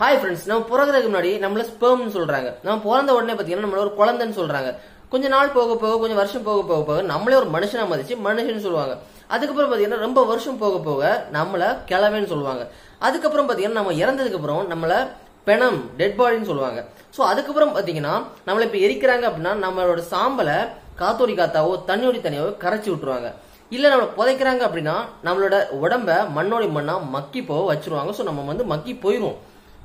Hi friends நம்ம பிறகுறதுக்கு முன்னாடி நம்மள ஸ்பெர்ம்னு சொல்றாங்க. நம்ம பிறந்த உடனே பாத்தீங்கன்னா நம்மள ஒரு குழந்தைன்னு சொல்றாங்க. கொஞ்ச நாள் போக போக கொஞ்சம் வருஷம் போக போக போக நம்மளே ஒரு மனுஷனா மதிச்சு மனுஷன் சொல்லுவாங்க. அதுக்கப்புறம் பாத்தீங்கன்னா ரொம்ப வருஷம் போக போக நம்மள கிளவேன்னு சொல்லுவாங்க. அதுக்கப்புறம் பாத்தீங்கன்னா நம்ம இறந்ததுக்கு அப்புறம் நம்மள பெணம் டெட் பாடின்னு சொல்லுவாங்க. சோ அதுக்கப்புறம் பாத்தீங்கன்னா நம்மள இப்ப எரிக்கிறாங்க அப்படின்னா நம்மளோட சாம்பலை காத்தோடி காத்தாவோ தண்ணியோடி தனியாவோ கரைச்சி விட்டுருவாங்க. இல்ல நம்மளை புதைக்கிறாங்க அப்படின்னா நம்மளோட உடம்ப மண்ணோடி மண்ணா மக்கி போக வச்சிருவாங்க. சோ நம்ம வந்து மக்கி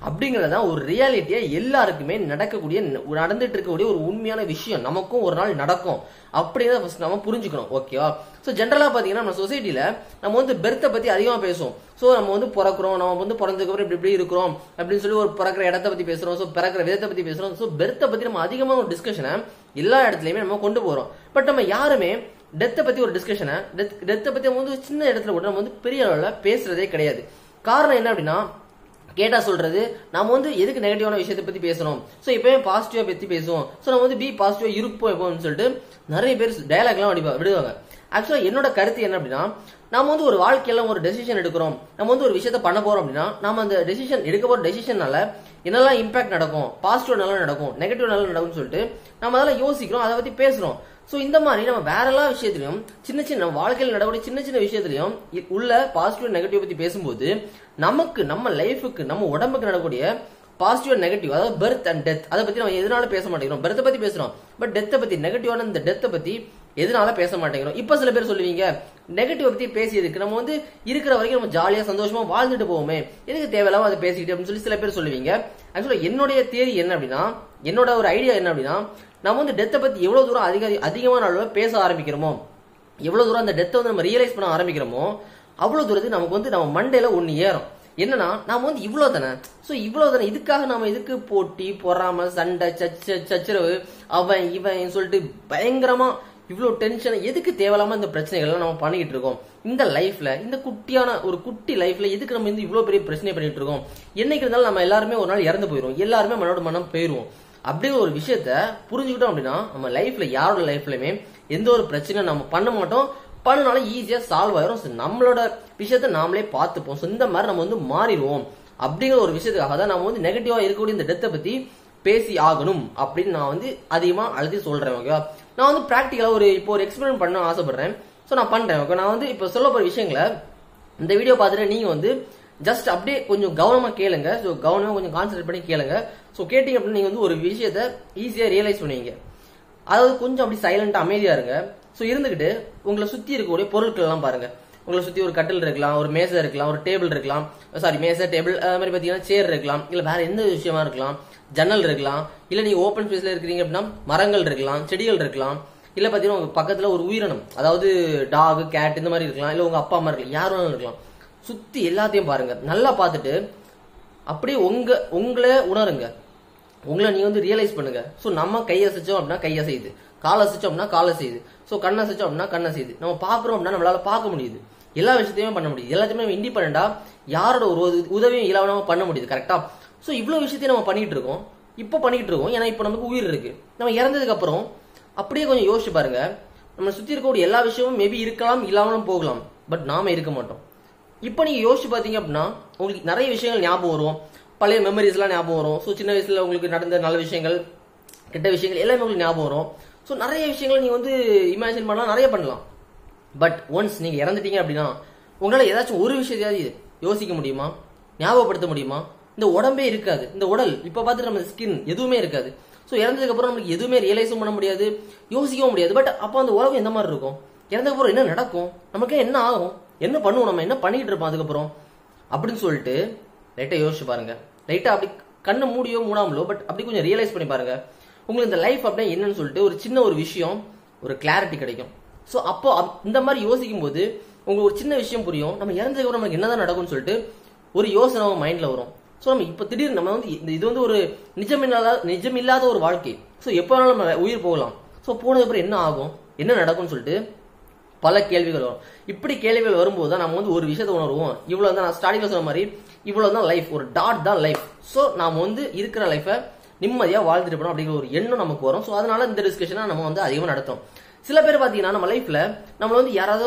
அப்படிங்கிறது ஒரு ரியாலிட்டியா எல்லாருக்குமே நடக்கக்கூடிய நடந்துட்டு இருக்கக்கூடிய ஒரு உண்மையான விஷயம். நமக்கும் ஒரு நாள் நடக்கும். அப்படிங்கிறத ஃபர்ஸ்ட் நம்ம புரிஞ்சுக்கணும் ஓகேவா ஸோ ஜென்ரலா பாத்தீங்கன்னா நம்ம சொசைட்டில நம்ம வந்து பெர்த்தை பத்தி அதிகமா பேசுவோம். ஸோ நம்ம வந்து பிறக்கிறோம். நம்ம வந்து பிறந்ததுக்கு அப்புறம் இப்படி இப்படி இருக்கிறோம். அப்படின்னு சொல்லி ஒரு பிறக்கிற இடத்த பத்தி பேசுறோம். ஸோ பிறக்கிற விதத்தை பத்தி பேசுறோம். ஸோ பெர்த்தை பத்தி நம்ம அதிகமாக ஒரு டிஸ்கஷனை எல்லா இடத்துலயுமே நம்ம கொண்டு போறோம். பட் நம்ம யாருமே டெத்தை பத்தி ஒரு டிஸ்கஷனை டெத் டெத்தை பத்தி நம்ம வந்து சின்ன இடத்துல கூட நம்ம வந்து பெரிய அளவில் பேசுறதே கிடையாது. காரணம் என்ன அப்படின்னா கேட்டா சொல்றது நம்ம வந்து எதுக்கு நெகட்டிவான விஷயத்தை பத்தி பேசணும்? ஸோ எப்பவுமே பாசிட்டிவா பத்தி பேசுவோம். ஸோ நம்ம வந்து பி பாசிட்டிவா இருப்போம் எப்போன்னு சொல்லிட்டு நிறைய பேர் டயலாக்லாம் எல்லாம் அடிப்பா விடுவாங்க. ஆக்சுவலா என்னோட கருத்து என்ன அப்படின்னா நம்ம வந்து ஒரு வாழ்க்கையில ஒரு டெசிஷன் எடுக்கிறோம். நம்ம வந்து ஒரு விஷயத்த பண்ண போறோம் அப்படின்னா நம்ம அந்த டெசிஷன் எடுக்க போற டெசிஷனால என்னெல்லாம் இம்பாக்ட் நடக்கும்? பாசிட்டிவ் நல்லா நடக்கும் நெகட்டிவ் நல்லா நடக்கும்னு சொல்லிட்டு நம்ம அதெல்லாம் யோசிக்கிறோம் அதை பத்தி பேசுறோம். சோ இந்த மாதிரி நம்ம வேற எல்லா விஷயத்திலையும் சின்ன சின்ன நம்ம வாழ்க்கையில் நடக்கூடிய சின்ன சின்ன விஷயத்திலையும் உள்ள பாசிட்டிவ் நெகட்டிவ் பத்தி பேசும்போது நமக்கு நம்ம லைஃபுக்கு நம்ம உடம்புக்கு நடக்கூடிய பாசிட்டிவ் நெகட்டிவ் அதாவது பர்த் அண்ட் டெத் அதை பத்தி நம்ம எதனால பேச மாட்டேங்கிறோம்? பர்த்தை பத்தி பேசுறோம். பட் டெத்தை பத்தி நெகட்டிவான இந்த டெத்தை பத்தி எதனால பேச மாட்டேங்கிறோம்? இப்ப சில பேர் சொல்லுவீங்க நெகட்டிவ் பத்தி பேசியதுக்கு நம்ம வந்து இருக்கிற வரைக்கும் நம்ம ஜாலியா சந்தோஷமா வாழ்ந்துட்டு போவோமே. எதுக்கு தேவையில்லாம அதை பேசிக்கிட்டு அப்படின்னு சொல்லி சில பேர் சொல்லுவீங்க. ஆக்சுவலா என்னுடைய தேரி என்ன அப்படின்னா என்னோட ஒரு ஐடியா என்ன அப்படின்னா நம்ம வந்து டெத்தை பத்தி எவ்வளவு தூரம் அதிக அதிகமான அளவில் பேச ஆரம்பிக்கிறோமோ எவ்வளவு தூரம் அந்த டெத்தை வந்து நம்ம ரியலைஸ் பண்ண ஆரம்பிக்கிறோமோ அவ்வளவு தூரத்துக்கு நமக்கு வந்து நம்ம மண்டையில ஒன்று ஏறும். என்னன்னா நாம வந்து இவ்வளவு தானே? சோ இவ்வளவு தானே? இதுக்காக நாம இதுக்கு போட்டி பொறாம சண்டை சச்ச சச்சரவு அவன் இவன் சொல்லிட்டு பயங்கரமா இவ்வளவு டென்ஷன் எதுக்கு தேவையில்லாம இந்த பிரச்சனைகள் நம்ம பண்ணிக்கிட்டு இருக்கோம்? இந்த லைஃப்ல இந்த குட்டியான ஒரு குட்டி லைஃப்ல எதுக்கு நம்ம வந்து இவ்வளவு பெரிய பிரச்சனை பண்ணிட்டு இருக்கோம்? என்னைக்கு இருந்தாலும் நம்ம எல்லாருமே ஒரு நாள் இறந்து போயிடும் எல்லாருமே மனோட மனம் போயிருவோம். அப்படிங்கிற ஒரு விஷயத்த புரிஞ்சுக்கிட்டோம் அப்படின்னா நம்ம லைஃப்ல யாரோட லைஃப்லயுமே எந்த ஒரு பிரச்சனையும் நம்ம பண்ண மாட்டோம். பண்ணனாலும் ஈஸியா சால்வ் ஆயிரும். ஸோ நம்மளோட விஷயத்த நாமளே பார்த்துப்போம். ஸோ இந்த மாதிரி நம்ம வந்து மாறிடுவோம். அப்படிங்கிற ஒரு விஷயத்துக்காக தான் நம்ம வந்து நெகட்டிவா இருக்கக்கூடிய இந்த டெத்தை பத்தி பேசி ஆகணும் அப்படின்னு நான் வந்து அதிகமா அழுத்தி சொல்றேன் ஓகேவா நான் வந்து பிராக்டிக்கலா ஒரு இப்போ ஒரு எக்ஸ்பெரிமெண்ட் பண்ண ஆசைப்படுறேன். ஸோ நான் பண்றேன் ஓகே நான் வந்து இப்போ சொல்ல போற விஷயங்களை இந்த வீடியோ பார்த்துட்டு நீங்க வந்து ஜஸ்ட் அப்படியே கொஞ்சம் கவனமா கேளுங்க. ஸோ கவனமா கொஞ்சம் கான்சென்ட்ரேட் பண்ணி கேளுங்க. ஸோ கேட்டீங்க அப்படின்னா நீங்க வந்து ஒரு விஷயத்த ஈஸியா ரியலைஸ் பண்ணுவீங்க. அதாவது கொஞ்சம் அப்படி சைலண்டா அமைதியா இருங்க. ஸோ இருந்துகிட்டு உங்களை சுத்தி இருக்கக்கூடிய பொருட்கள் எல்லாம் பாருங்க. உங்களை சுத்தி ஒரு கட்டில் இருக்கலாம் ஒரு மேசை இருக்கலாம் ஒரு டேபிள் இருக்கலாம். சாரி மேசை டேபிள் அது மாதிரி பாத்தீங்கன்னா சேர் இருக்கலாம். இல்ல வேற எந்த விஷயமா இருக்கலாம். ஜன்னல் இருக்கலாம். இல்ல நீங்க ஓப்பன் ஸ்பேஸ்ல இருக்கிறீங்க அப்படின்னா மரங்கள் இருக்கலாம் செடிகள் இருக்கலாம். இல்ல பாத்தீங்கன்னா உங்க பக்கத்துல ஒரு உயிரினம். அதாவது டாக் கேட் இந்த மாதிரி இருக்கலாம். இல்ல உங்க அப்பா அம்மா இருக்கலாம். யாரும் இருக்கலாம். சுத்தி எல்லாத்தையும் பாருங்க. நல்லா பார்த்துட்டு அப்படியே உங்க உங்களே உணருங்க. உங்களை நீங்க வந்து ரியலைஸ் பண்ணுங்க. ஸோ நம்ம கையை அசைச்சோம் அப்படின்னா கையை செய்யுது காலை அசைச்சோம் அப்படின்னா காலை செய்யுது ஸோ கண்ணை அசைச்சோம் அப்படின்னா கண்ணை செய்யுது நம்ம பாக்குறோம் அப்படின்னா நம்மளால பார்க்க முடியுது. எல்லா விஷயத்தையுமே பண்ண முடியுது. எல்லாத்தையுமே நம்ம இண்டிபெண்டா யாரோட ஒரு உதவியும் இல்லாம பண்ண முடியுது. கரெக்டா ஸோ இவ்வளவு விஷயத்தையும் நம்ம பண்ணிட்டு இருக்கோம். இப்போ பண்ணிட்டு இருக்கோம். ஏன்னா இப்போ நமக்கு உயிர் இருக்கு. நம்ம இறந்ததுக்கு அப்புறம் அப்படியே கொஞ்சம் யோசிச்சு பாருங்க. நம்ம சுத்தி இருக்கக்கூடிய எல்லா விஷயமும் மேபி இருக்கலாம் இல்லாமலும் போகலாம். பட் நாம இருக்க மாட்டோம். இப்போ நீங்கள் யோசிச்சு பார்த்தீங்க அப்படின்னா உங்களுக்கு நிறைய விஷயங்கள் ஞாபகம் வரும். பழைய மெமரிஸ்லாம் ஞாபகம் வரும். ஸோ சின்ன வயசில் உங்களுக்கு நடந்த நல்ல விஷயங்கள் கெட்ட விஷயங்கள் எல்லாமே உங்களுக்கு ஞாபகம் வரும். ஸோ நிறைய விஷயங்கள் நீங்கள் வந்து இமேஜின் பண்ணலாம் நிறைய பண்ணலாம். பட் ஒன்ஸ் நீங்கள் இறந்துட்டீங்க அப்படின்னா உங்களால் ஏதாச்சும் ஒரு விஷயத்தையாவது யோசிக்க முடியுமா? ஞாபகப்படுத்த முடியுமா? இந்த உடம்பே இருக்காது. இந்த உடல் இப்போ பார்த்துட்டு நம்ம ஸ்கின் எதுவுமே இருக்காது. ஸோ இறந்ததுக்கப்புறம் நம்மளுக்கு நமக்கு எதுவுமே ரியலைஸும் பண்ண முடியாது யோசிக்கவும் முடியாது. பட் அப்போ அந்த உலகம் எந்த மாதிரி இருக்கும்? இறந்ததுக்கு என்ன நடக்கும்? நமக்கு என்ன ஆகும்? என்ன பண்ணுவோம் நம்ம? என்ன பண்ணிட்டு இருப்போம் அதுக்கப்புறம்? அப்படின்னு சொல்லிட்டு லைட்டா யோசிச்சு பாருங்க. லைட்டா அப்படி கண்ணை மூடியோ மூடாமலோ பட் அப்படி கொஞ்சம் ரியலைஸ் பண்ணி பாருங்க. உங்களுக்கு இந்த லைஃப் அப்படின்னா என்னன்னு சொல்லிட்டு ஒரு சின்ன ஒரு விஷயம் ஒரு கிளாரிட்டி கிடைக்கும். ஸோ அப்போ அப்- இந்த மாதிரி யோசிக்கும் போது உங்களுக்கு ஒரு சின்ன விஷயம் புரியும். நம்ம இறந்ததுக்கு நமக்கு என்னதான் நடக்கும்னு சொல்லிட்டு ஒரு யோசனை மைண்ட்ல வரும். ஸோ நம்ம இப்போ திடீர்னு நம்ம வந்து இந்த- இது வந்து ஒரு நிஜமில்லாத நிஜமில்லாத ஒரு வாழ்க்கை. ஸோ எப்போ வேணாலும் நம்ம உயிர் போகலாம். ஸோ போனதுக்கப்புறம் என்ன ஆகும்? என்ன நடக்கும்னு சொல்லிட்டு பல கேள்விகள் வரும் இப்படி கேள்விகள் வரும்போது தான் நம்ம வந்து ஒரு விஷயத்தை உணர்வோம். இவ்வளவு தான் நான் ஸ்டார்டிங்ல சொன்ன மாதிரி இவ்வளவு தான் லைஃப் ஒரு டாட் தான் லைஃப் ஸோ நாம வந்து இருக்கிற லைஃபை நிம்மதியா வாழ்ந்துட்டு போகணும் அப்படிங்கிற ஒரு எண்ணம் நமக்கு வரும். ஸோ அதனால இந்த டிஸ்கஷனை நம்ம வந்து அதிகமாக நடத்தும் சில பேர் பாத்தீங்கன்னா நம்ம லைஃப்ல நம்மள வந்து யாராவது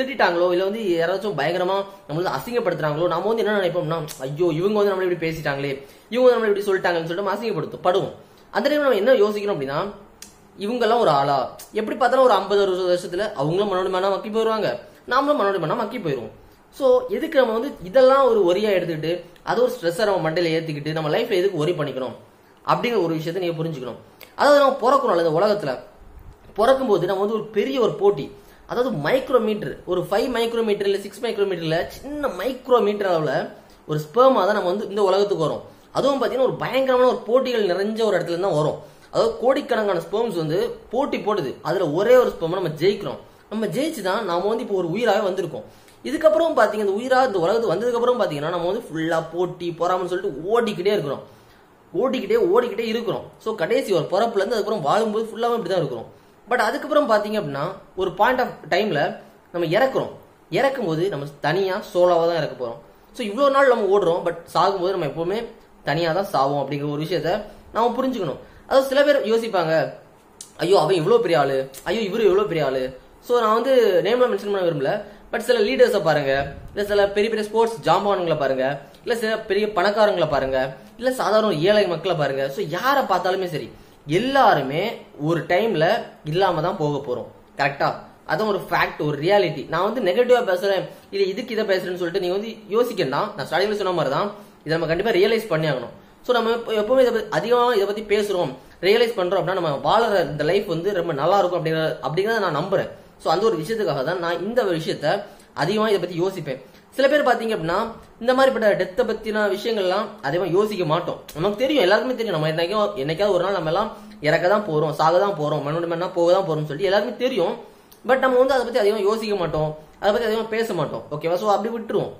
திட்டாங்களோ இல்ல வந்து யாராச்சும் பயங்கரமா நம்மள அசிங்கப்படுத்துறாங்களோ நம்ம வந்து என்ன நினைப்போம்னா ஐயோ இவங்க வந்து நம்மள இப்படி பேசிட்டாங்களே இவங்க வந்து நம்மள இப்படி சொல்லிட்டாங்கன்னு சொல்லிட்டு நம்ம அசிங்கப்படுத்தும் படுவோம். அந்த டைம் நம்ம என்ன யோசிக்கணும் அப்படின்னா இவங்கெல்லாம் ஒரு ஆளா? எப்படி பார்த்தாலும் ஒரு ஐம்பது அறுபது வருஷத்துல அவங்களும் மனோடி மனா மக்கி போயிருவாங்க. நாமளும் மனோடி மனா மக்கி போயிருவோம். ஸோ எதுக்கு நம்ம வந்து இதெல்லாம் ஒரு ஒரியா எடுத்துக்கிட்டு அது ஒரு ஸ்ட்ரெஸ்ஸை நம்ம மண்டையில ஏத்திக்கிட்டு நம்ம லைஃப்ல எதுக்கு ஒரி பண்ணிக்கணும் அப்படிங்கிற ஒரு விஷயத்த நீங்க புரிஞ்சுக்கணும். அதாவது நம்ம பிறக்கணும் இந்த உலகத்துல. பிறக்கும்போது நம்ம வந்து ஒரு பெரிய ஒரு போட்டி. அதாவது மைக்ரோமீட்டர் ஒரு ஃபைவ் மைக்ரோமீட்டர் இல்ல சிக்ஸ் மைக்ரோமீட்டர்ல சின்ன மைக்ரோமீட்டர் அளவுல ஒரு ஸ்பெர்மா தான் நம்ம வந்து இந்த உலகத்துக்கு வரும். அதுவும் பாத்தீங்கன்னா ஒரு பயங்கரமான ஒரு போட்டிகள் நிறைஞ்ச ஒரு இடத்துல தான் வரும். அதாவது கோடிக்கணக்கான ஸ்பெர்ம்ஸ் வந்து போட்டி போடுது. அதுல ஒரே ஒரு ஸ்பெர்ம் நம்ம ஜெயிக்கிறோம். நம்ம ஜெயிச்சு தான் நாம வந்து இப்போ ஒரு உயிராகவே வந்திருக்கோம். இதுக்கப்புறம் பாத்தீங்க இந்த உயிரா இந்த உலகத்துக்கு வந்ததுக்கு அப்புறம் பாத்தீங்கன்னா நம்ம வந்து ஃபுல்லா போட்டி பொறாமன்னு சொல்லிட்டு ஓடிக்கிட்டே இருக்கிறோம். ஓடிக்கிட்டே ஓடிக்கிட்டே இருக்கிறோம். ஸோ கடைசி ஒரு பிறப்புல இருந்து அதுக்கப்புறம் வாழும்போது ஃபுல்லாகவும் இப்படி தான் இருக்கிறோம். பட் அதுக்கப்புறம் பாத்தீங்க அப்படின்னா ஒரு பாயிண்ட் ஆஃப் டைம்ல நம்ம இறக்குறோம். இறக்கும் போது நம்ம தனியா சோலோவா தான் இறக்க போறோம். ஸோ இவ்வளவு நாள் நம்ம ஓடுறோம் பட் சாகும்போது நம்ம எப்பவுமே தனியா தான் சாவோம் அப்படிங்கிற ஒரு விஷயத்த நாம புரிஞ்சுக்கணும். அதாவது சில பேர் யோசிப்பாங்க ஐயோ அவன் இவ்வளோ பெரிய ஆளு. ஐயோ இவரு இவ்வளோ பெரிய ஆளு. ஸோ நான் வந்து நேம்ல மென்ஷன் பண்ண விரும்பல. பட் சில லீடர்ஸை பாருங்க இல்லை சில பெரிய பெரிய ஸ்போர்ட்ஸ் ஜாம்பானுங்களை பாருங்க இல்லை சில பெரிய பணக்காரங்களை பாருங்க இல்லை சாதாரண ஏழை மக்களை பாருங்க. ஸோ யாரை பார்த்தாலுமே சரி எல்லாருமே ஒரு டைம்ல இல்லாம தான் போக போறோம். கரெக்டா அதான் ஒரு ஃபேக்ட் ஒரு ரியாலிட்டி நான் வந்து நெகட்டிவா பேசுறேன் இல்ல இதுக்கு இதை பேசுறேன்னு சொல்லிட்டு நீங்க வந்து யோசிக்கணும் நான் ஸ்டார்டிங்ல சொன்ன மாதிரி தான் இதை நம்ம கண்டிப்பா ரியலைஸ் பண்ணி ஆகணும். ஸோ நம்ம எப்பவுமே இதை பற்றி அதிகமாக இதை பற்றி பேசுகிறோம் ரியலைஸ் பண்ணுறோம் அப்படின்னா நம்ம வாழற இந்த லைஃப் வந்து ரொம்ப நல்லா இருக்கும் அப்படிங்கிற அப்படிங்கிறத நான் நம்புறேன். ஸோ அந்த ஒரு விஷயத்துக்காக தான் நான் இந்த விஷயத்த அதிகமாக இதை பற்றி யோசிப்பேன். சில பேர் பார்த்தீங்க அப்படின்னா இந்த மாதிரிப்பட்ட டெத்தை பற்றின விஷயங்கள்லாம் அதிகமாக யோசிக்க மாட்டோம். நமக்கு தெரியும் எல்லாருக்குமே தெரியும். நம்ம என்னைக்கும் என்னைக்காவது ஒரு நாள் நம்ம எல்லாம் இறக்க தான் போகிறோம் சாக தான் போகிறோம் மண்ணோட மண்ணா போக தான் போகிறோம்னு சொல்லி எல்லாருக்குமே தெரியும். பட் நம்ம வந்து அதை பற்றி அதிகமாக யோசிக்க மாட்டோம். அதை பற்றி அதிகமாக பேச மாட்டோம். ஓகேவா ஸோ அப்படி விட்டுருவோம்.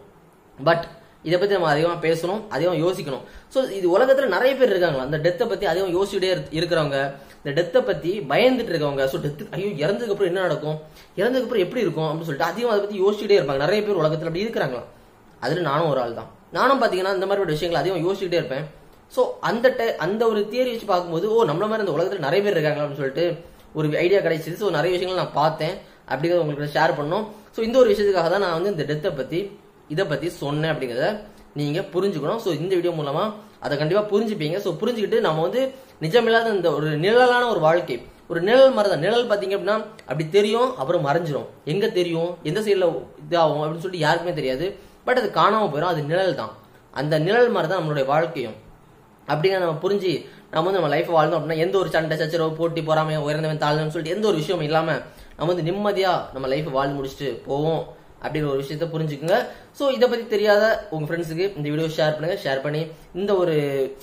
பட் இதை பத்தி நம்ம அதிகமா பேசணும் அதிகமா யோசிக்கணும். ஸோ இது உலகத்துல நிறைய பேர் இருக்காங்க. அந்த டெத்தை பத்தி அதிகம் யோசிச்சுட்டே இருக்கிறவங்க இந்த டெத்தை பத்தி பயந்துட்டு இருக்கவங்க ஸோ டெத்து ஐயோ இறந்ததுக்கு அப்புறம் என்ன நடக்கும்? இறந்ததுக்கு அப்புறம் எப்படி இருக்கும்? அப்படின்னு சொல்லிட்டு அதிகம் அதை பத்தி யோசிச்சுட்டே இருப்பாங்க. நிறைய பேர் உலகத்துல அப்படி இருக்கிறாங்களா அதுல நானும் ஒரு ஆள் தான் நானும் பாத்தீங்கன்னா இந்த மாதிரி விஷயங்கள் அதிகம் யோசிச்சுட்டே இருப்பேன். ஸோ அந்த ti- அந்த ஒரு தியரி வச்சு பார்க்கும்போது ஓ நம்மள மாதிரி இந்த உலகத்துல நிறைய பேர் இருக்காங்க அப்படின்னு சொல்லிட்டு ஒரு ஐடியா கிடைச்சிது. ஸோ நிறைய விஷயங்கள் நான் பார்த்தேன். அப்படிங்கிறத உங்களுக்கு ஷேர் பண்ணோம் ஸோ இந்த ஒரு விஷயத்துக்காக தான் நான் வந்து இந்த டெத்தை பத்தி இதை பத்தி சொன்னேன் அப்படிங்கிறத நீங்க புரிஞ்சுக்கணும். ஸோ இந்த வீடியோ மூலமா அதை கண்டிப்பா புரிஞ்சுப்பீங்க. ஸோ புரிஞ்சுக்கிட்டு நம்ம வந்து நிஜமில்லாத இந்த ஒரு நிழலான ஒரு வாழ்க்கை ஒரு நிழல் மரம் தான். நிழல் பாத்தீங்க அப்படின்னா அப்படி தெரியும் அப்புறம் மறைஞ்சிரும். எங்க தெரியும்? எந்த சைடில் இதாகும் அப்படின்னு சொல்லிட்டு யாருக்குமே தெரியாது. பட் அது காணாம போயிடும் அது நிழல் தான். அந்த நிழல் மாதிரி தான் நம்மளுடைய வாழ்க்கையும். அப்படிங்கிற நம்ம புரிஞ்சு நம்ம வந்து நம்ம லைஃப் வாழ்ந்தோம் அப்படின்னா எந்த ஒரு சண்டை சச்சரவு போட்டி பொறாமை உயர்ந்தவன் தாழ்ந்தவன் சொல்லிட்டு எந்த ஒரு விஷயமும் இல்லாம நம்ம வந்து நிம்மதியா நம்ம லைஃப் வாழ்ந்து முடிச்சுட்டு போவோம். அப்படிங்கிற ஒரு விஷயத்த புரிஞ்சுக்குங்க. ஸோ இதை பத்தி தெரியாத உங்க ஃப்ரெண்ட்ஸுக்கு இந்த வீடியோ ஷேர் பண்ணுங்க. ஷேர் பண்ணி இந்த ஒரு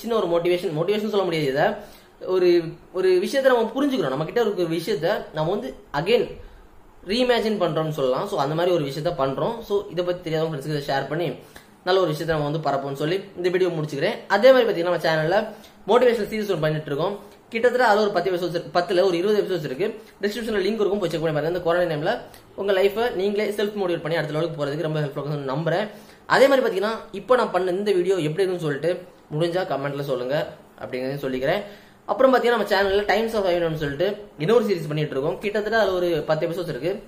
சின்ன ஒரு மோட்டிவேஷன் மோட்டிவேஷன் சொல்ல முடியாது இதை. ஒரு ஒரு விஷயத்த நம்ம புரிஞ்சுக்கிறோம். நம்ம கிட்ட இருக்கிற ஒரு விஷயத்த நம்ம வந்து அகைன் ரீஇமேஜின் பண்றோம்னு சொல்லலாம். ஸோ அந்த மாதிரி ஒரு விஷயத்த பண்றோம். ஸோ இதை பத்தி தெரியாத ஃப்ரெண்ட்ஸ்க்கு ஷேர் பண்ணி நல்ல ஒரு விஷயத்த நம்ம வந்து பரப்போம்னு சொல்லி இந்த வீடியோ முடிச்சுக்கிறேன். அதே மாதிரி பார்த்தீங்கன்னா நம்ம சேனல்ல மோட்டிவேஷன் சீரிஸ் ஒன்று பண்ணிட்டு இருக்கோம். கிட்டத்தட்ட அது ஒரு பத்து எபிசோட்ஸ் பத்துல ஒரு இருபது எபிசோட்ஸ் இருக்கு. டிஸ்கிரிப்ஷன்ல லிங்க் இருக்கும். போய் செக் பண்ணி பாருங்க. இந்த கொரோனா டைம்ல உங்க லைஃபை நீங்களே செல்ஃப் மோட்டிவேட் பண்ணி அடுத்த லெவலுக்கு போறதுக்கு ரொம்ப ஹெல்ப்ஃபுல்லாக நம்புறேன். அதே மாதிரி பார்த்தீங்கன்னா இப்போ நான் பண்ண இந்த வீடியோ எப்படி இருக்குன்னு சொல்லிட்டு முடிஞ்சா கமெண்ட்ல சொல்லுங்க. அப்படிங்கிறதையும் சொல்லிக்கிறேன். அப்புறம் பார்த்தீங்கன்னா நம்ம சேனல்ல டைம்ஸ் ஆஃப் ஐவன் சொல்லிட்டு இன்னொரு சீரிஸ் பண்ணிட்டு இருக்கோம். கிட்டத்தட்ட அது ஒரு பத்து எபிசோட்ஸ் இருக்கு.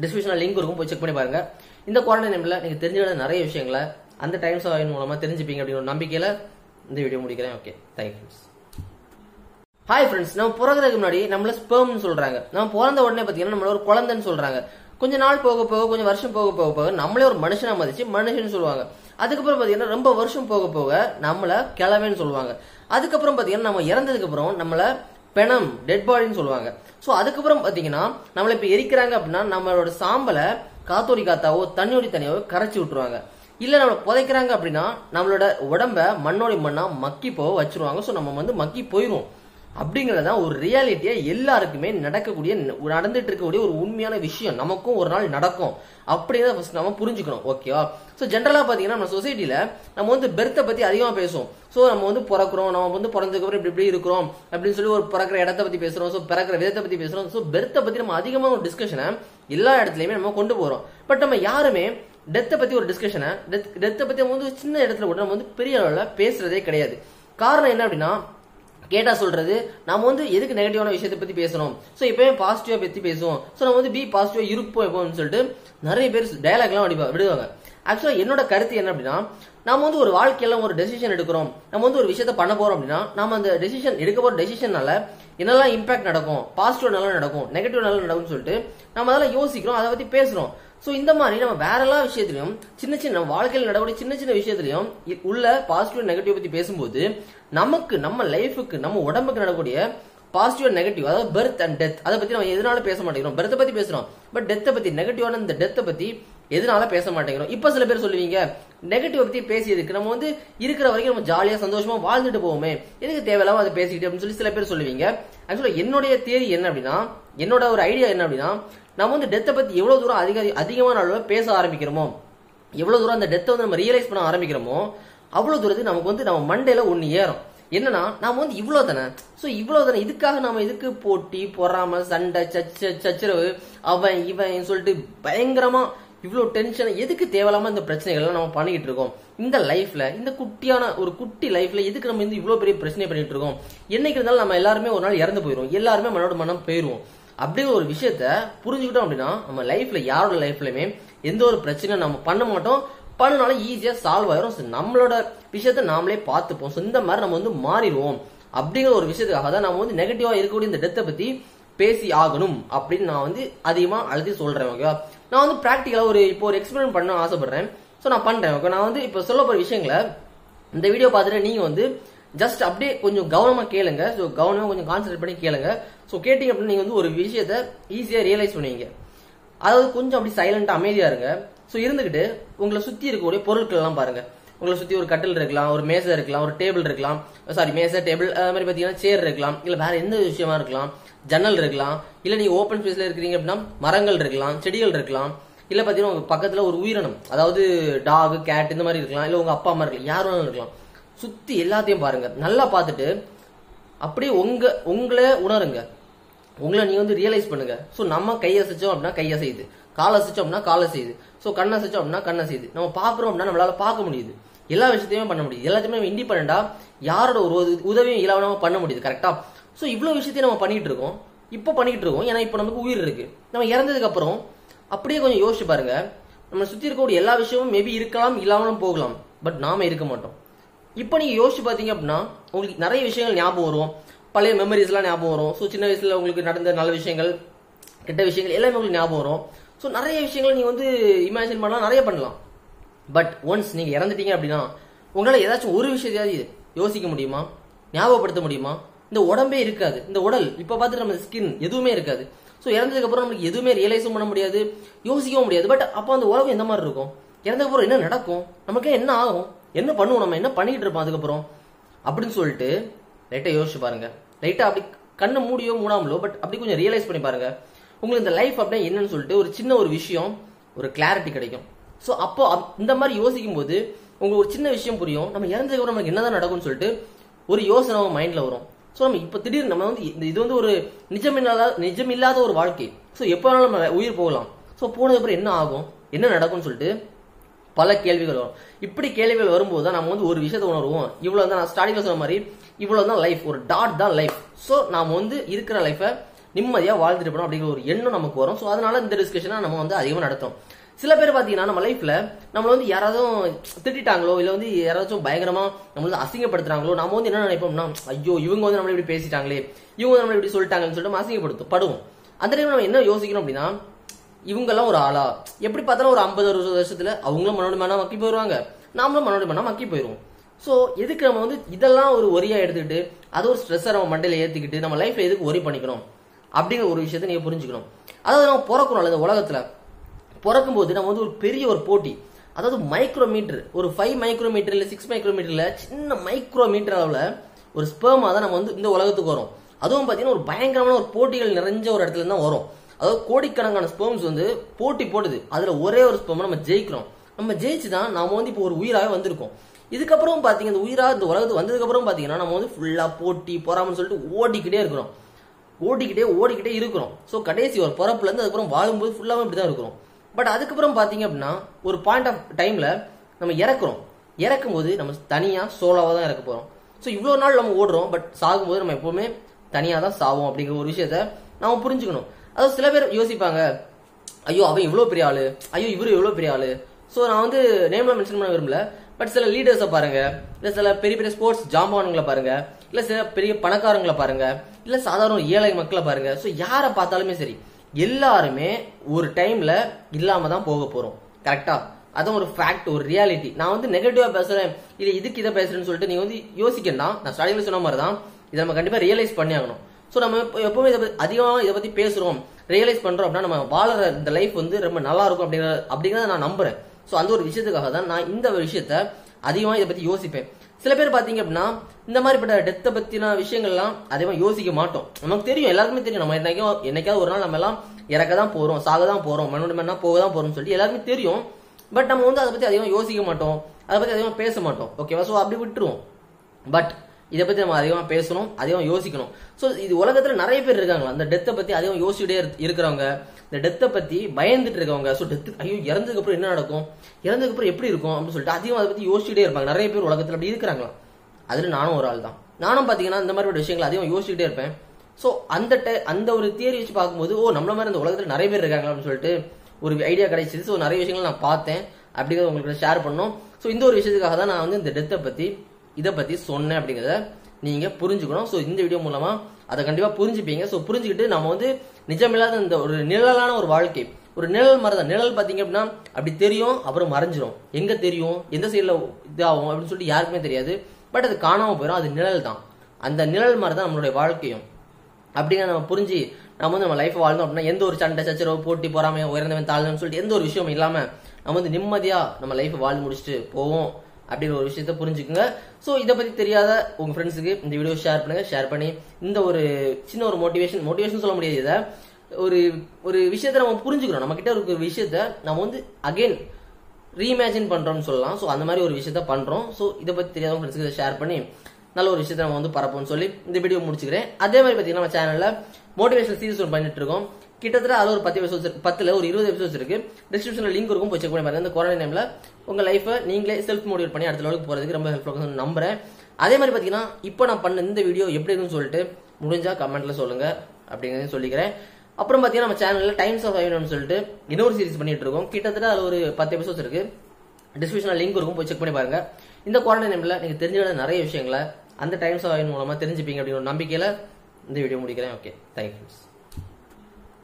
டிஸ்கிரிப்ஷனில் லிங்க் இருக்கும். போய் செக் பண்ணி பாருங்க. இந்த குவாரண்டைன் டைம்ல நீங்க தெரிஞ்சுக்கிற நிறைய விஷயங்களை அந்த டைம்ஸ் ஆஃப் ஐவன் மூலமா தெரிஞ்சுப்பீங்க அப்படிங்கிற ஒரு நம்பிக்கையில இந்த வீடியோ முடிக்கிறேன். ஓகே தேங்க்யூ ஹாய் ஃப்ரெண்ட்ஸ் நம்ம பிறகுறதுக்கு முன்னாடி நம்மள ஸ்பெர்ம்னு சொல்றாங்க. நம்ம பிறந்த உடனே பாத்தீங்கன்னா நம்மள ஒரு குழந்தைன்னு சொல்றாங்க. கொஞ்ச நாள் போக போக கொஞ்சம் வருஷம் போக போக போக நம்மளே ஒரு மனுஷனா மதிச்சு மனுஷன் சொல்லுவாங்க. அதுக்கப்புறம் பாத்தீங்கன்னா ரொம்ப வருஷம் போக போக நம்மள கிளவேன்னு சொல்லுவாங்க. அதுக்கப்புறம் பாத்தீங்கன்னா நம்ம இறந்ததுக்கு அப்புறம் நம்மள பெணம் டெட் பாடின்னு சொல்லுவாங்க. சோ அதுக்கப்புறம் பாத்தீங்கன்னா நம்மள இப்ப எரிக்கிறாங்க அப்படின்னா நம்மளோட சாம்பலை காத்தோடி காத்தாவோ தண்ணியோடி தனியாவோ கரைச்சி விட்டுருவாங்க. இல்ல நம்மளை புதைக்கிறாங்க அப்படின்னா நம்மளோட உடம்ப மண்ணோடி மண்ணா மக்கி போக வச்சிருவாங்க. சோ நம்ம வந்து மக்கி போயிடும் அப்படிங்கறத ஒரு ரியாலிட்டியா எல்லாருக்குமே நடக்கக்கூடிய நடந்துட்டு இருக்கக்கூடிய ஒரு உண்மையான விஷயம். நமக்கும் ஒரு நாள் நடக்கும். அப்படிங்கிறத ஃபர்ஸ்ட் நம்ம புரிஞ்சுக்கணும் ஓகேவா ஸோ ஜென்ரலா பாத்தீங்கன்னா நம்ம சொசைட்டில நம்ம வந்து பெர்த்தை பத்தி அதிகமா பேசுவோம். ஸோ நம்ம வந்து பிறக்கிறோம். நம்ம வந்து பிறந்ததுக்கு அப்புறம் இப்படி இப்படி இருக்கிறோம். அப்படின்னு சொல்லி ஒரு பிறக்கிற இடத்த பத்தி பேசுறோம். ஸோ பிறக்கிற விதத்தை பத்தி பேசுறோம். ஸோ பெர்த்தை பத்தி நம்ம அதிகமாக ஒரு டிஸ்கஷனை எல்லா இடத்துலயுமே நம்ம கொண்டு போறோம். பட் நம்ம யாருமே டெத்தை பத்தி ஒரு டிஸ்கஷனை டெத் டெத்தை பத்தி நம்ம வந்து சின்ன இடத்துல கூட நம்ம வந்து பெரிய அளவில் பேசுறதே கிடையாது. காரணம் என்ன அப்படின்னா கேட்டா சொல்றது நாம வந்து எதுக்கு நெகட்டிவான விஷயத்தை பத்தி பேசணும்? ஸோ எப்பயுமே பாசிட்டிவா பத்தி பேசுவோம். ஸோ நம்ம வந்து பி பாசிட்டிவா இருப்போம் எப்போன்னு சொல்லிட்டு நிறைய பேர் டயலாக் எல்லாம் அடிப்பா விடுவாங்க. ஆக்சுவலா என்னோட கருத்து என்ன அப்படின்னா நம்ம வந்து ஒரு வாழ்க்கையில ஒரு டெசிஷன் எடுக்கிறோம். நம்ம வந்து ஒரு விஷயத்த பண்ண போறோம் அப்படின்னா நம்ம அந்த டெசிஷன் எடுக்க போற டெசிஷனால என்னெல்லாம் இம்பாக்ட் நடக்கும்? பாசிட்டிவ் நல்லா நடக்கும் நெகட்டிவ் நல்லா நடக்கும்னு சொல்லிட்டு நம்ம அதெல்லாம் யோசிக்கிறோம் அதை பத்தி பேசுறோம். சோ இந்த மாதிரி நம்ம வேற எல்லா விஷயத்திலையும் சின்ன சின்ன வாழ்க்கையில் நடக்கூடிய சின்ன சின்ன விஷயத்திலையும் உள்ள பாசிட்டிவ் நெகட்டிவ் பத்தி பேசும்போது நமக்கு நம்ம லைஃபுக்கு நம்ம உடம்புக்கு நடக்கூடிய பாசிட்டிவ் நெகட்டிவ் அதாவது பர்த் அண்ட் டெத் அதை பத்தி நம்ம எதனால பேச மாட்டேங்கிறோம்? பர்த்தை பத்தி பேசுறோம். பட் டெத்தை பத்தி நெகட்டிவான இந்த டெத்தை பத்தி எதனால பேச மாட்டேங்கிறோம்? இப்ப சில பேர் சொல்லுவீங்க நெகட்டிவ் பத்தி பேசியதுக்கு நம்ம வந்து இருக்கிற வரைக்கும் நம்ம ஜாலியா சந்தோஷமா வாழ்ந்துட்டு போவோமே. எதுக்கு தேவையில்லாம அதை பேசிக்கிட்டு? அப்படின்னு சொல்லி சில பேர் சொல்லுவீங்க. ஆக்சுவலா என்னுடைய தேரி என்ன அப்படின்னா என்னோட ஒரு ஐடியா என்ன அப்படின்னா நம்ம வந்து டெத்தை பத்தி எவ்வளவு தூரம் அதிக அதிகமான அளவில் பேச ஆரம்பிக்கிறோமோ எவ்வளவு தூரம் அந்த டெத்தை வந்து நம்ம ரியலைஸ் பண்ண ஆரம்பிக்கிறோமோ அவ்வளவு தூரத்துக்கு நமக்கு வந்து நம்ம மண்டையில ஒன்று ஏறும். என்னன்னா நாம வந்து இவ்வளவு தானே? சோ இவ்வளவு தானே? இதுக்காக நாம இதுக்கு போட்டி பொறாம சண்டை சச்ச சச்சரவு அவன் இவன் சொல்லிட்டு பயங்கரமா இவ்வளோ டென்ஷன் எதுக்கு தேவையில்லாமல் இந்த பிரச்சனைகள்லாம் நம்ம பண்ணிக்கிட்டு இருக்கோம்? இந்த லைஃப்ல இந்த குட்டியான ஒரு குட்டி லைஃப்ல எதுக்கு நம்ம வந்து இவ்வளோ பெரிய பிரச்சனை பண்ணிட்டு இருக்கோம்? என்னைக்கு இருந்தாலும் நம்ம எல்லாருமே ஒரு நாள் இறந்து போயிடும் எல்லாருமே மனோட மனம் போயிடுவோம் அப்படிங்கிற ஒரு விஷயத்த புரிஞ்சுக்கிட்டோம் அப்படின்னா நம்ம லைஃப்ல யாரோட லைஃப்லயுமே எந்த ஒரு பிரச்சனையும் நம்ம பண்ண மாட்டோம். பண்ணனாலும் ஈஸியா சால்வ் ஆயிரும். நம்மளோட விஷயத்த நாமளே பார்த்துப்போம். ஸோ இந்த மாதிரி நம்ம வந்து மாறிடுவோம். அப்படிங்கிற ஒரு விஷயத்துக்காக தான் நம்ம வந்து நெகட்டிவா இருக்கக்கூடிய இந்த டெத்தை பத்தி பேசி ஆகணும் அப்படின்னு நான் வந்து அதிகமாக அழுத்தி சொல்றேன் ஓகேவா நான் வந்து ப்ராக்டிக்கலாக ஒரு இப்போ ஒரு எக்ஸ்பெரிமெண்ட் பண்ண ஆசைப்படுறேன். ஸோ நான் பண்றேன் ஓகே நான் வந்து இப்போ சொல்ல போற விஷயங்களை இந்த வீடியோ பார்த்துட்டு நீங்க வந்து ஜஸ்ட் அப்படியே கொஞ்சம் கவனமாக கேளுங்க. ஸோ கவனமாக கொஞ்சம் கான்சென்ட்ரேட் பண்ணி கேளுங்க. ஸோ கேட்டிங்க அப்படின்னா நீங்க வந்து ஒரு விஷயத்த ஈஸியாக ரியலைஸ் பண்ணுவீங்க. அதாவது கொஞ்சம் அப்படி சைலண்டாக அமைதியாக இருங்க. ஸோ இருந்துக்கிட்டு உங்களை சுற்றி இருக்கக்கூடிய பொருட்கள் எல்லாம் பாருங்க. உங்களை சுற்றி ஒரு கட்டில் இருக்கலாம் ஒரு மேசை இருக்கலாம் ஒரு டேபிள் இருக்கலாம். சாரி மேசை டேபிள் அது மாதிரி பார்த்தீங்கன்னா சேர் இருக்கலாம் இல்லை வேற எந்த விஷயமா இருக்கலாம். ஜன்னல் இருக்கலாம் இல்ல நீங்க ஓப்பன் ஸ்பேஸ்ல இருக்கிறீங்க அப்படின்னா மரங்கள் இருக்கலாம் செடிகள் இருக்கலாம் இல்ல பாத்தீங்கன்னா உங்கள் பக்கத்துல ஒரு உயிரினம் அதாவது டாக் கேட் இந்த மாதிரி இருக்கலாம் இல்ல உங்க அப்பா அம்மா இருக்கலாம் யார் வேணாலும் இருக்கலாம். சுத்தி எல்லாத்தையும் பாருங்க. நல்லா பார்த்துட்டு அப்படியே உங்க உங்களே உணருங்க. உங்களை நீங்க வந்து ரியலைஸ் பண்ணுங்க. ஸோ நம்ம கையை அசைச்சோம் அப்படின்னா கையை செய்யுது கால் அசைச்சோம் அப்படின்னா காலை செய்யுது ஸோ கண்ணை அசைச்சோம் அப்படின்னா கண்ணை செய்யுது நம்ம பாக்குறோம் அப்படின்னா நம்மளால பார்க்க முடியுது. எல்லா விஷயத்தையுமே பண்ண முடியுது. எல்லாத்தையுமே நம்ம இண்டிபெண்டா யாரோட ஒரு உத- உதவியும் இல்லாம பண்ண முடியுது. கரெக்டா ஸோ இவ்வளோ விஷயத்தையும் நம்ம பண்ணிட்டு இருக்கோம். இப்போ பண்ணிட்டு இருக்கோம். ஏன்னா இப்போ நமக்கு உயிர் இருக்கு. நம்ம இறந்ததுக்கு அப்புறம் அப்படியே கொஞ்சம் யோசிச்சு பாருங்க. நம்ம சுற்றி இருக்கக்கூடிய எல்லா விஷயமும் மேபி இருக்கலாம் இல்லாமலும் போகலாம். பட் நாம இருக்க மாட்டோம். இப்போ நீங்க யோசிச்சு பார்த்தீங்க அப்படின்னா உங்களுக்கு நிறைய விஷயங்கள் ஞாபகம் வரும். பழைய மெமரிஸ்லாம் ஞாபகம் வரும். ஸோ சின்ன வயசுல உங்களுக்கு நடந்த நல்ல விஷயங்கள் கெட்ட விஷயங்கள் எல்லாமே உங்களுக்கு ஞாபகம் வரும். ஸோ நிறைய விஷயங்கள் நீங்க வந்து இமேஜின் பண்ணலாம் நிறைய பண்ணலாம். பட் ஒன்ஸ் நீங்க இறந்துட்டீங்க அப்படின்னா உங்களால் ஏதாச்சும் ஒரு விஷயத்தையாவது யோசிக்க முடியுமா? ஞாபகப்படுத்த முடியுமா? இந்த உடம்பே இருக்காது. இந்த உடல் இப்ப பார்த்துட்டு நம்ம ஸ்கின் எதுவுமே இருக்காது. ஸோ இறந்ததுக்கு அப்புறம் நமக்கு எதுவுமே ரியலைஸும் பண்ண முடியாது. யோசிக்கவும் முடியாது. பட் அப்போ அந்த உலகம் எந்த மாதிரி இருக்கும்? இறந்ததுக்கு அப்புறம் என்ன நடக்கும்? நமக்கு என்ன ஆகும்? என்ன பண்ணுவோம் நம்ம? என்ன பண்ணிட்டு இருப்போம் அதுக்கப்புறம்? அப்படின்னு சொல்லிட்டு லைட்டா யோசிச்சு பாருங்க. லைட்டா அப்படி கண்ணை மூடியோ மூடாமலோ பட் அப்படி கொஞ்சம் ரியலைஸ் பண்ணி பாருங்க. உங்களுக்கு இந்த லைஃப் அப்படின்னா என்னன்னு சொல்லிட்டு ஒரு சின்ன ஒரு விஷயம் ஒரு கிளாரிட்டி கிடைக்கும். ஸோ அப்போ அப்- இந்த மாதிரி யோசிக்கும் போது உங்களுக்கு ஒரு சின்ன விஷயம் புரியும். நம்ம இறந்ததுக்கு அப்புறம் நமக்கு என்னதான் நடக்கும்னு சொல்லிட்டு ஒரு யோசனை மைண்டில் மைண்ட்ல வரும். ஸோ நம்ம இப்போ திடீர்னு நம்ம வந்து இந்த- இது வந்து ஒரு நிஜமில்லாத நிஜமில்லாத ஒரு வாழ்க்கை. ஸோ எப்போ வேணாலும் நம்ம உயிர் போகலாம். ஸோ போனதுக்கு அப்புறம் என்ன ஆகும்? என்ன நடக்கும்னு சொல்லிட்டு பல கேள்விகள் வரும். இப்படி கேள்விகள் வரும்போது தான் நம்ம வந்து ஒரு விஷயத்தை உணர்வோம். இவ்வளோ தான் நான் சொன்ன மாதிரி இவ்வளோ தான் லைஃப் ஒரு டாட் தான் லைஃப் ஸோ நாம் வந்து இருக்கிற லைஃபை நிம்மதியாக வாழ்ந்துட்டு போனோம் அப்படிங்கிற ஒரு எண்ணம் நமக்கு வரும். ஸோ அதனால இந்த டிஸ்கஷனை நம்ம வந்து அதிகமாக நடத்தும் சில பேர் பார்த்தீங்கன்னா நம்ம லைஃப்ல நம்மள வந்து யாராவது திட்டாங்களோ இல்ல வந்து யாராச்சும் பயங்கரமா நம்மள வந்து அசிங்கப்படுத்துறாங்களோ நம்ம வந்து என்ன நினைப்போம்னா ஐயோ இவங்க வந்து நம்மள இப்படி பேசிட்டாங்களே இவங்க வந்து நம்மள இப்படி சொல்லிட்டாங்கன்னு சொல்லிட்டு நம்ம அசிங்கப்படுத்தும் படுவோம் அந்த டைம் நம்ம என்ன யோசிக்கணும் அப்படின்னா இவங்கெல்லாம் ஒரு ஆளா? எப்படி பார்த்தாலும் ஒரு ஐம்பது அறுபது வருஷத்துல அவங்களும் மனோட மனம் மக்கி போயிருவாங்க. நாமளும் மனோட மனம் மக்கி போயிருவோம். சோ எதுக்கு நம்ம வந்து இதெல்லாம் ஒரு ஒரியா எடுத்துக்கிட்டு அது ஒரு ஸ்ட்ரெஸ்ஸை நம்ம மண்டையில ஏற்றிக்கிட்டு நம்ம லைஃப்ல எதுக்கு ஒரி பண்ணிக்கணும் அப்படிங்கிற ஒரு விஷயத்த நீங்க புரிஞ்சுக்கணும். அதாவது நம்ம பிறக்கிறோம் இந்த உலகத்துல பிறக்கும்போது நம்ம வந்து ஒரு பெரிய ஒரு போட்டி. அதாவது மைக்ரோமீட்டர் ஒரு ஃபைவ் மைக்ரோமீட்டர் இல்லை சிக்ஸ் மைக்ரோமீட்டர்ல சின்ன மைக்ரோமீட்டர் அளவில் ஒரு ஸ்பேமாக தான் நம்ம வந்து இந்த உலகத்துக்கு வரும். அதுவும் பார்த்தீங்கன்னா ஒரு பயங்கரமான ஒரு போட்டிகள் நிறைஞ்ச ஒரு இடத்துல தான் வரும். அதாவது கோடிக்கணக்கான ஸ்பெர்ம்ஸ் வந்து போட்டி போடுது. அதில் ஒரே ஒரு ஸ்பேம் நம்ம ஜெயிக்கிறோம். நம்ம ஜெயிச்சு தான் நாம வந்து இப்போ ஒரு உயிராகவே வந்திருக்கோம். இதுக்கப்புறம் பார்த்தீங்கன்னா இந்த உயிராக இந்த உலகத்துக்கு வந்ததுக்கப்புறம் பார்த்தீங்கன்னா நம்ம வந்து ஃபுல்லாக போட்டி பொறாமன்னு சொல்லிட்டு ஓடிக்கிட்டே இருக்கிறோம். ஓடிக்கிட்டே ஓடிக்கிட்டே இருக்கிறோம். ஸோ கடைசி ஒரு பிறப்புலேருந்து அதுக்கப்புறம் வாழும்போது ஃபுல்லாகவும் இப்படி தான் இருக்கிறோம். பட் அதுக்கப்புறம் பார்த்தீங்க அப்படின்னா ஒரு பாயிண்ட் ஆஃப் டைமில் நம்ம இறக்குறோம். இறக்கும் போது நம்ம தனியாக சோலோவாக தான் இறக்க போகிறோம் ஸோ இவ்வளோ நாள் நம்ம ஓடுறோம் பட் சாகும்போது நம்ம எப்போவுமே தனியாக தான் சாவோம் அப்படிங்கிற ஒரு விஷயத்த நாம் புரிஞ்சுக்கணும். அதாவது சில பேர் யோசிப்பாங்க ஐயோ அவன் இவ்வளோ பெரிய ஆளு. ஐயோ இவரு இவ்வளோ பெரிய ஆள். ஸோ நான் வந்து நேம்லாம் மென்ஷன் பண்ண விரும்பல. பட் சில லீடர்ஸை பாருங்க இல்லை சில பெரிய பெரிய ஸ்போர்ட்ஸ் ஜாம்பானுங்களை பாருங்க இல்லை சில பெரிய பணக்காரங்களை பாருங்க இல்லை சாதாரண ஏழை மக்களை பாருங்க. ஸோ யாரை பார்த்தாலுமே சரி எல்லாருமே ஒரு டைம்ல இல்லாம தான் போக போறோம். கரெக்டா அதான் ஒரு ஃபேக்ட் ஒரு ரியாலிட்டி நான் வந்து நெகட்டிவா பேசுறேன். இல்ல இதுக்கு இதை பேசுறேன்னு சொல்லிட்டு நீங்க வந்து யோசிக்கணும் நான் ஸ்டார்டிங்ல சொன்ன மாதிரி தான் இதை நம்ம கண்டிப்பா ரியலைஸ் பண்ணி ஆகணும். ஸோ நம்ம எப்பவுமே இதை அதிகமாக இதை பத்தி பேசுறோம். ரியலைஸ் பண்றோம் அப்படின்னா நம்ம வாழற இந்த லைஃப் வந்து ரொம்ப நல்லா இருக்கும் அப்படிங்கிற அப்படிங்கிறத நான் நம்புறேன். ஸோ அந்த ஒரு விஷயத்துக்காக தான் நான் இந்த விஷயத்த அதிகமாக இதை பத்தி யோசிப்பேன். சில பேர் பாத்தீங்க அப்படின்னா இந்த மாதிரிப்பட்ட டெத்தை பத்தின விஷயங்கள்லாம் அதிகமா யோசிக்க மாட்டோம். நமக்கு தெரியும் எல்லாருக்குமே தெரியும். நம்ம என்னைக்கும் என்னைக்காவது ஒரு நாள் நம்ம எல்லாம் இறக்க தான் போறோம் சாக தான் போறோம் மண்ணோட மண்ணா போக தான் போறோம்னு சொல்லிட்டு எல்லாருமே தெரியும். பட் நம்ம வந்து அதை பத்தி அதிகமா யோசிக்க மாட்டோம் அதை பத்தி அதிகமா பேச மாட்டோம். ஓகேவா ஸோ அப்படி விட்டுருவோம். பட் இதை பத்தி நம்ம அதிகமா பேசணும் அதிகமா யோசிக்கணும். ஸோ இது உலகத்துல நிறைய பேர் இருக்காங்களா அந்த டெத்தை பத்தி அதிகம் யோசிச்சுட்டே இருக்கிறவங்க இந்த டெத்தை பத்தி பயந்துட்டு இருக்கவங்க. ஸோ டெத்து ஐயோ இறந்ததுக்கு அப்புறம் என்ன நடக்கும்? இறந்ததுக்கு அப்புறம் எப்படி இருக்கும்? அப்படின்னு சொல்லிட்டு அதிகம் அதை பத்தி யோசிச்சுட்டே இருப்பாங்க. நிறைய பேர் உலகத்துல அப்படி இருக்கிறாங்களா அதுல நானும் ஒரு ஆள் தான் நானும் பாத்தீங்கன்னா இந்த மாதிரி ஒரு விஷயங்கள் அதிகம் யோசிச்சுட்டே இருப்பேன். ஸோ அந்த ti- அந்த ஒரு தியரி வச்சு பார்க்கும்போது ஓ நம்மள மாதிரி இந்த உலகத்துல நிறைய பேர் இருக்காங்களா அப்படின்னு சொல்லிட்டு ஒரு ஐடியா கிடைச்சிது. ஸோ நிறைய விஷயங்கள் நான் பார்த்தேன். அப்படிங்கிறத உங்களுக்கு ஷேர் பண்ணோம் ஸோ இந்த ஒரு விஷயத்துக்காக தான் நான் வந்து இந்த டெத்தை பத்தி இதை பத்தி சொன்னேன் அப்படிங்கிறத நீங்க புரிஞ்சுக்கணும். ஸோ இந்த வீடியோ மூலமா அதை கண்டிப்பா புரிஞ்சுப்பீங்க. ஸோ புரிஞ்சுக்கிட்டு நம்ம வந்து நிஜமில்லாத இந்த ஒரு நிழலான ஒரு வாழ்க்கை ஒரு நிழல் மரம் தான் நிழல் பாத்தீங்க அப்படின்னா அப்படி தெரியும் அப்புறம் மறைஞ்சிரும். எங்க தெரியும்? எந்த சைடில் இதாகும் அப்படின்னு சொல்லிட்டு யாருக்குமே தெரியாது. பட் அது காணாம போயிடும் அது நிழல் தான் அந்த நிழல் மாதிரி தான் நம்மளுடைய வாழ்க்கையும். அப்படிங்கிற நம்ம புரிஞ்சு நம்ம வந்து நம்ம லைஃப் வாழ்ந்தோம் அப்படின்னா எந்த ஒரு சண்டை சச்சரவு போட்டி பொறாமை உயர்ந்தவன் தாழ்ந்தவன் சொல்லிட்டு எந்த ஒரு விஷயமும் இல்லாம நம்ம வந்து நிம்மதியா நம்ம லைஃப் வாழ்ந்து முடிச்சுட்டு போவோம். அப்படிங்கிற ஒரு விஷயத்த புரிஞ்சுக்குங்க. ஸோ இதை பத்தி தெரியாத உங்க ஃப்ரெண்ட்ஸுக்கு இந்த வீடியோ ஷேர் பண்ணுங்க. ஷேர் பண்ணி இந்த ஒரு சின்ன ஒரு மோட்டிவேஷன் மோட்டிவேஷன் சொல்ல முடியாது இதை. ஒரு ஒரு விஷயத்த நம்ம புரிஞ்சுக்கிறோம். நம்ம கிட்ட ஒரு விஷயத்த நம்ம வந்து அகைன் ரீஇமேஜின் பண்றோம்னு சொல்லலாம். ஸோ அந்த மாதிரி ஒரு விஷயத்த பண்றோம். ஸோ இதை பத்தி தெரியாத ஃப்ரெண்ட்ஸ்க்கு ஷேர் பண்ணி நல்ல ஒரு விஷயத்த நம்ம வந்து பரப்போம்னு சொல்லி இந்த வீடியோ முடிச்சுக்கிறேன். அதே மாதிரி பார்த்தீங்கன்னா நம்ம சேனல்ல மோட்டிவேஷன் சீரிஸ் ஒன்று பண்ணிட்டு இருக்கோம். கிட்டத்தட்ட அதில் ஒரு பத்து எபிசோட்ஸ் பத்துல ஒரு இருபது எபிசோட்ஸ் இருக்கு. டிஸ்கிரிப்ஷனில் லிங்க் இருக்கும் போய் செக் பண்ணி பாருங்க. இந்த கொரோனா டைமில் உங்கள் லைஃபை நீங்களே செல்ஃப் மோட்டிவேட் பண்ணி அடுத்த லெவலுக்கு போகிறதுக்கு ரொம்ப ஹெல்ப்ஃபுல்லாக நம்புறேன். அதே மாதிரி பார்த்தீங்கன்னா இப்போ நான் பண்ண இந்த வீடியோ எப்படி இருக்குன்னு சொல்லிட்டு முடிஞ்சால் கமெண்ட்டில் சொல்லுங்கள் அப்படிங்கிறதையும் சொல்லிக்கிறேன். அப்புறம் பார்த்தீங்கன்னா நம்ம சேனலில் டைம்ஸ் ஆஃப் ஐவன் சொல்லிட்டு இன்னொரு சீரிஸ் பண்ணிட்டு இருக்கோம். கிட்டத்தட்ட அதில் ஒரு பத்து எபிசோட்ஸ் இருக்கு. டிஸ்கிரிப்ஷனில் லிங்க் இருக்கும் போய் செக் பண்ணி பாருங்க. இந்த குவாரண்டைன் டைமில் நீங்கள் தெரிஞ்சுக்கிற நிறைய விஷயங்களை அந்த டைம்ஸ் ஆஃப் ஐவன் மூலமாக தெரிஞ்சுப்பீங்க அப்படிங்கிற ஒரு இந்த வீடியோ முடிக்கிறேன். Okay thank you